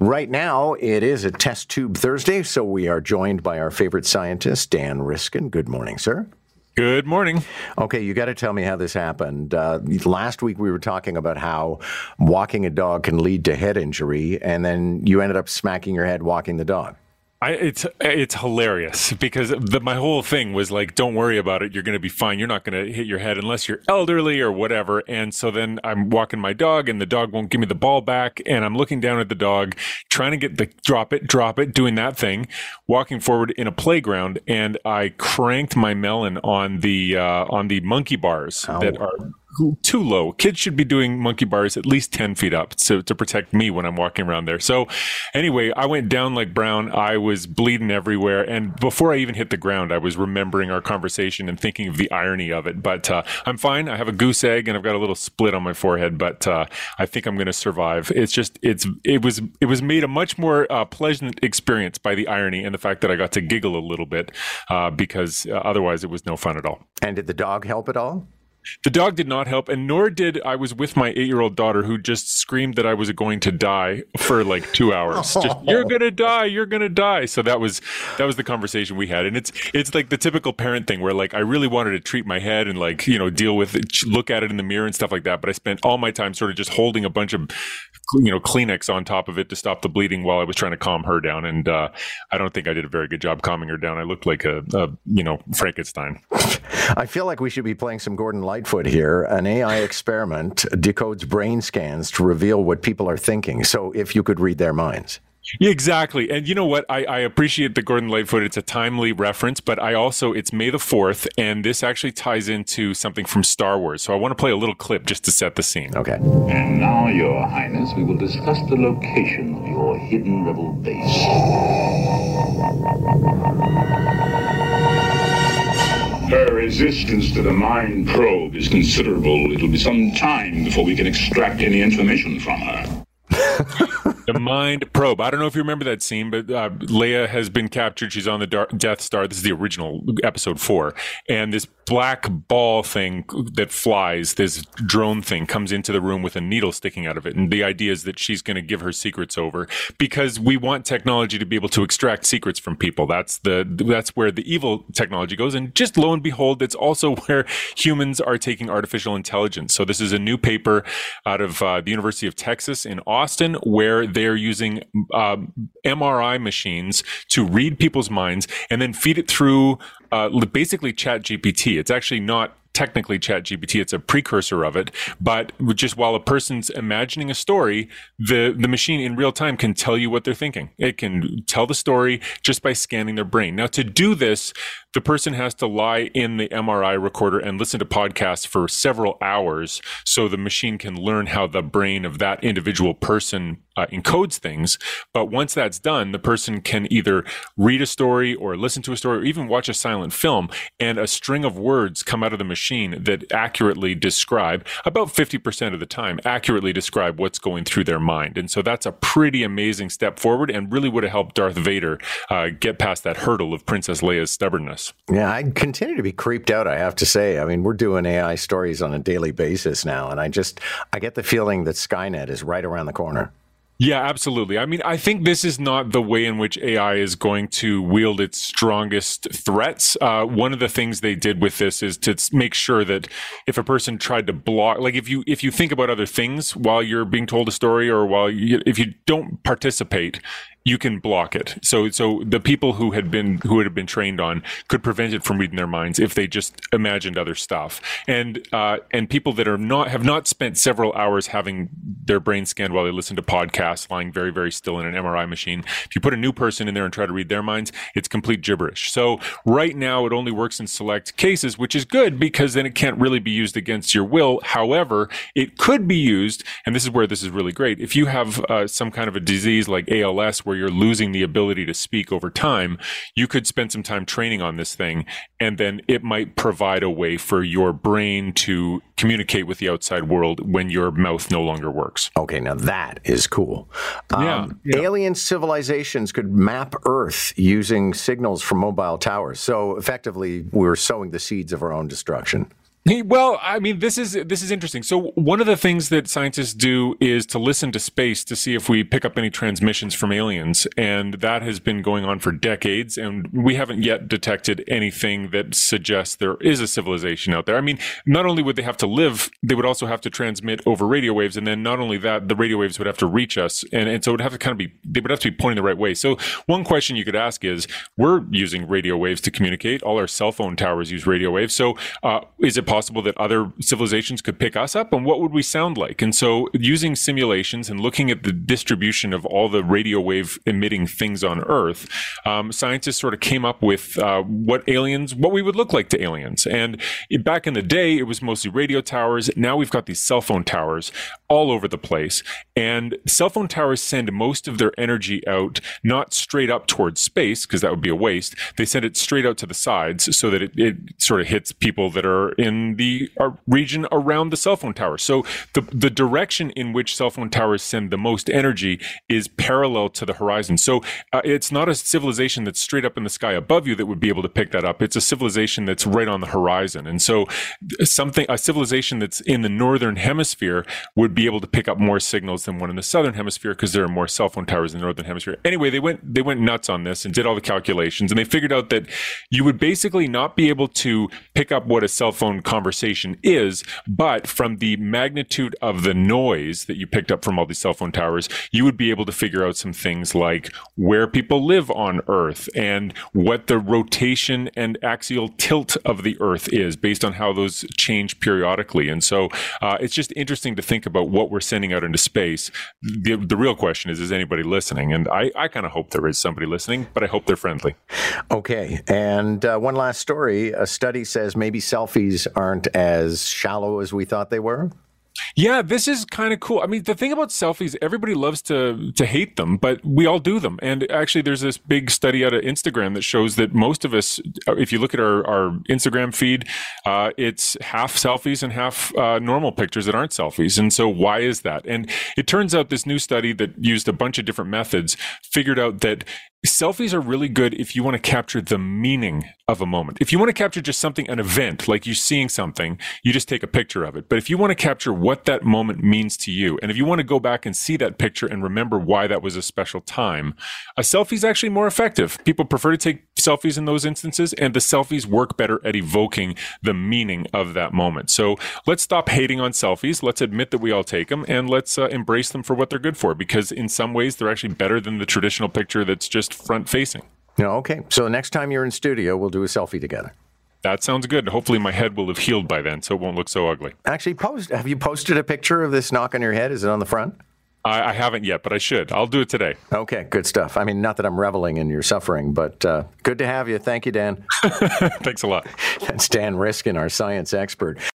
Right now, it is a test tube Thursday, so we are joined by our favorite scientist, Dan Riskin. Good morning, sir. Good morning. Okay, you got to tell me how this happened. Uh, last week we were talking about how walking a dog can lead to head injury, and then you ended up smacking your head walking the dog. I, it's it's hilarious because the, my whole thing was like, don't worry about it. You're going to be fine. You're not going to hit your head unless you're elderly or whatever. And so then I'm walking my dog, and the dog won't give me the ball back. And I'm looking down at the dog, trying to get the drop it, drop it, doing that thing, walking forward in a playground, and I cranked my melon on the uh, on the monkey bars Ow. that are too low. Kids should be doing monkey bars at least 10 feet up to, to protect me when I'm walking around there. So anyway, I went down like brown. I was bleeding everywhere. And before I even hit the ground, I was remembering our conversation and thinking of the irony of it. But uh, I'm fine. I have a goose egg and I've got a little split on my forehead, but uh, I think I'm going to survive. It's just, it's, it was, it was made a much more uh, pleasant experience by the irony and the fact that I got to giggle a little bit uh, because uh, otherwise it was no fun at all. And did the dog help at all? The dog did not help, and nor did I was with my eight year old daughter who just screamed that I was going to die for like two hours. Just you're gonna die, you're gonna die. So that was that was the conversation we had, and it's it's like the typical parent thing where like I really wanted to treat my head and like you know deal with it, look at it in the mirror and stuff like that, but I spent all my time sort of just holding a bunch of you know Kleenex on top of it to stop the bleeding while I was trying to calm her down, and uh, I don't think I did a very good job calming her down. I looked like a, a you know Frankenstein. I feel like we should be playing some Gordon Lightfoot here. An AI experiment decodes brain scans to reveal what people are thinking. So if you could read their minds. Exactly. And you know what? I, I appreciate the Gordon Lightfoot. It's a timely reference, but I also, it's May the 4th, and this actually ties into something from Star Wars. So I want to play a little clip just to set the scene. Okay. And now, Your Highness, we will discuss the location of your hidden rebel base. Resistance to the mind probe is considerable. It'll be some time before we can extract any information from her. the mind probe. I don't know if you remember that scene, but uh, Leia has been captured. She's on the Death Star. This is the original episode four, and this black ball thing that flies, this drone thing comes into the room with a needle sticking out of it. And the idea is that she's going to give her secrets over because we want technology to be able to extract secrets from people. That's the, that's where the evil technology goes. And just lo and behold, it's also where humans are taking artificial intelligence. So this is a new paper out of uh, the University of Texas in Austin where they're using MRI machines to read people's minds and then feed it through uh, basically ChatGPT. it's actually not technically ChatGPT, it's a precursor of it but just while a person's imagining a story the the machine in real time can tell you what they're thinking it can tell the story just by scanning their brain now to do this the person has to lie in the MRI recorder and listen to podcasts for several hours so the machine can learn how the brain of that individual person uh, encodes things. But once that's done, the person can either read a story or listen to a story or even watch a silent film, and a string of words come out of the machine that accurately describe, about 50% of the time, accurately describe what's going through their mind. And so that's a pretty amazing step forward and really would have helped Darth Vader uh, get past that hurdle of Princess Leia's stubbornness. Yeah, I continue to be creeped out, I have to say. I mean, we're doing AI stories on a daily basis now, and I just I get the feeling that Skynet is right around the corner. Yeah, absolutely. I mean, I think this is not the way in which AI is going to wield its strongest threats. Uh, one of the things they did with this is to make sure that if a person tried to block, like if you if you think about other things while you're being told a story, or while you, if you don't participate you can block it. So so the people who had been who had been trained on could prevent it from reading their minds if they just imagined other stuff. And uh, and people that are not have not spent several hours having their brain scanned while they listen to podcasts, lying very very still in an MRI machine. If you put a new person in there and try to read their minds, it's complete gibberish. So right now it only works in select cases, which is good because then it can't really be used against your will. However, it could be used, and this is where this is really great. If you have uh, some kind of a disease like ALS where where you're losing the ability to speak over time, you could spend some time training on this thing. And then it might provide a way for your brain to communicate with the outside world when your mouth no longer works. Okay, now that is cool. Um, yeah, yeah. Alien civilizations could map Earth using signals from mobile towers. So effectively, we're sowing the seeds of our own destruction. Well, I mean, this is this is interesting. So one of the things that scientists do is to listen to space to see if we pick up any transmissions from aliens, and that has been going on for decades, and we haven't yet detected anything that suggests there is a civilization out there. I mean, not only would they have to live, they would also have to transmit over radio waves, and then not only that, the radio waves would have to reach us, and, and so it would have to kind of be they would have to be pointing the right way. So one question you could ask is, we're using radio waves to communicate. All our cell phone towers use radio waves. So uh, is it possible that other civilizations could pick us up and what would we sound like? And so using simulations and looking at the distribution of all the radio wave emitting things on Earth, um, scientists sort of came up with uh, what aliens, what we would look like to aliens. And back in the day, it was mostly radio towers. Now we've got these cell phone towers all over the place. And cell phone towers send most of their energy out, not straight up towards space, because that would be a waste. They send it straight out to the sides so that it, it sort of hits people that are in the uh, region around the cell phone tower. So the the direction in which cell phone towers send the most energy is parallel to the horizon. So uh, it's not a civilization that's straight up in the sky above you that would be able to pick that up. It's a civilization that's right on the horizon. And so something a civilization that's in the northern hemisphere would be able to pick up more signals than one in the southern hemisphere because there are more cell phone towers in the northern hemisphere. Anyway, they went they went nuts on this and did all the calculations and they figured out that you would basically not be able to pick up what a cell phone conversation is, but from the magnitude of the noise that you picked up from all these cell phone towers, you would be able to figure out some things like where people live on Earth and what the rotation and axial tilt of the Earth is based on how those change periodically. And so uh, it's just interesting to think about what we're sending out into space. The, the real question is, is anybody listening? And I, I kind of hope there is somebody listening, but I hope they're friendly. Okay. And uh, one last story a study says maybe selfies aren't as shallow as we thought they were. Yeah, this is kind of cool. I mean, the thing about selfies, everybody loves to to hate them, but we all do them. And actually, there's this big study out of Instagram that shows that most of us, if you look at our, our Instagram feed, uh, it's half selfies and half uh, normal pictures that aren't selfies. And so, why is that? And it turns out this new study that used a bunch of different methods figured out that selfies are really good if you want to capture the meaning of a moment. If you want to capture just something, an event, like you're seeing something, you just take a picture of it. But if you want to capture what that moment means to you, and if you want to go back and see that picture and remember why that was a special time, a selfie is actually more effective. People prefer to take selfies in those instances, and the selfies work better at evoking the meaning of that moment. So let's stop hating on selfies. Let's admit that we all take them, and let's uh, embrace them for what they're good for, because in some ways, they're actually better than the traditional picture that's just front facing. No, okay. So next time you're in studio, we'll do a selfie together. That sounds good. Hopefully, my head will have healed by then, so it won't look so ugly. Actually, post. Have you posted a picture of this knock on your head? Is it on the front? I, I haven't yet, but I should. I'll do it today. Okay, good stuff. I mean, not that I'm reveling in your suffering, but uh, good to have you. Thank you, Dan. Thanks a lot. That's Dan Riskin, our science expert.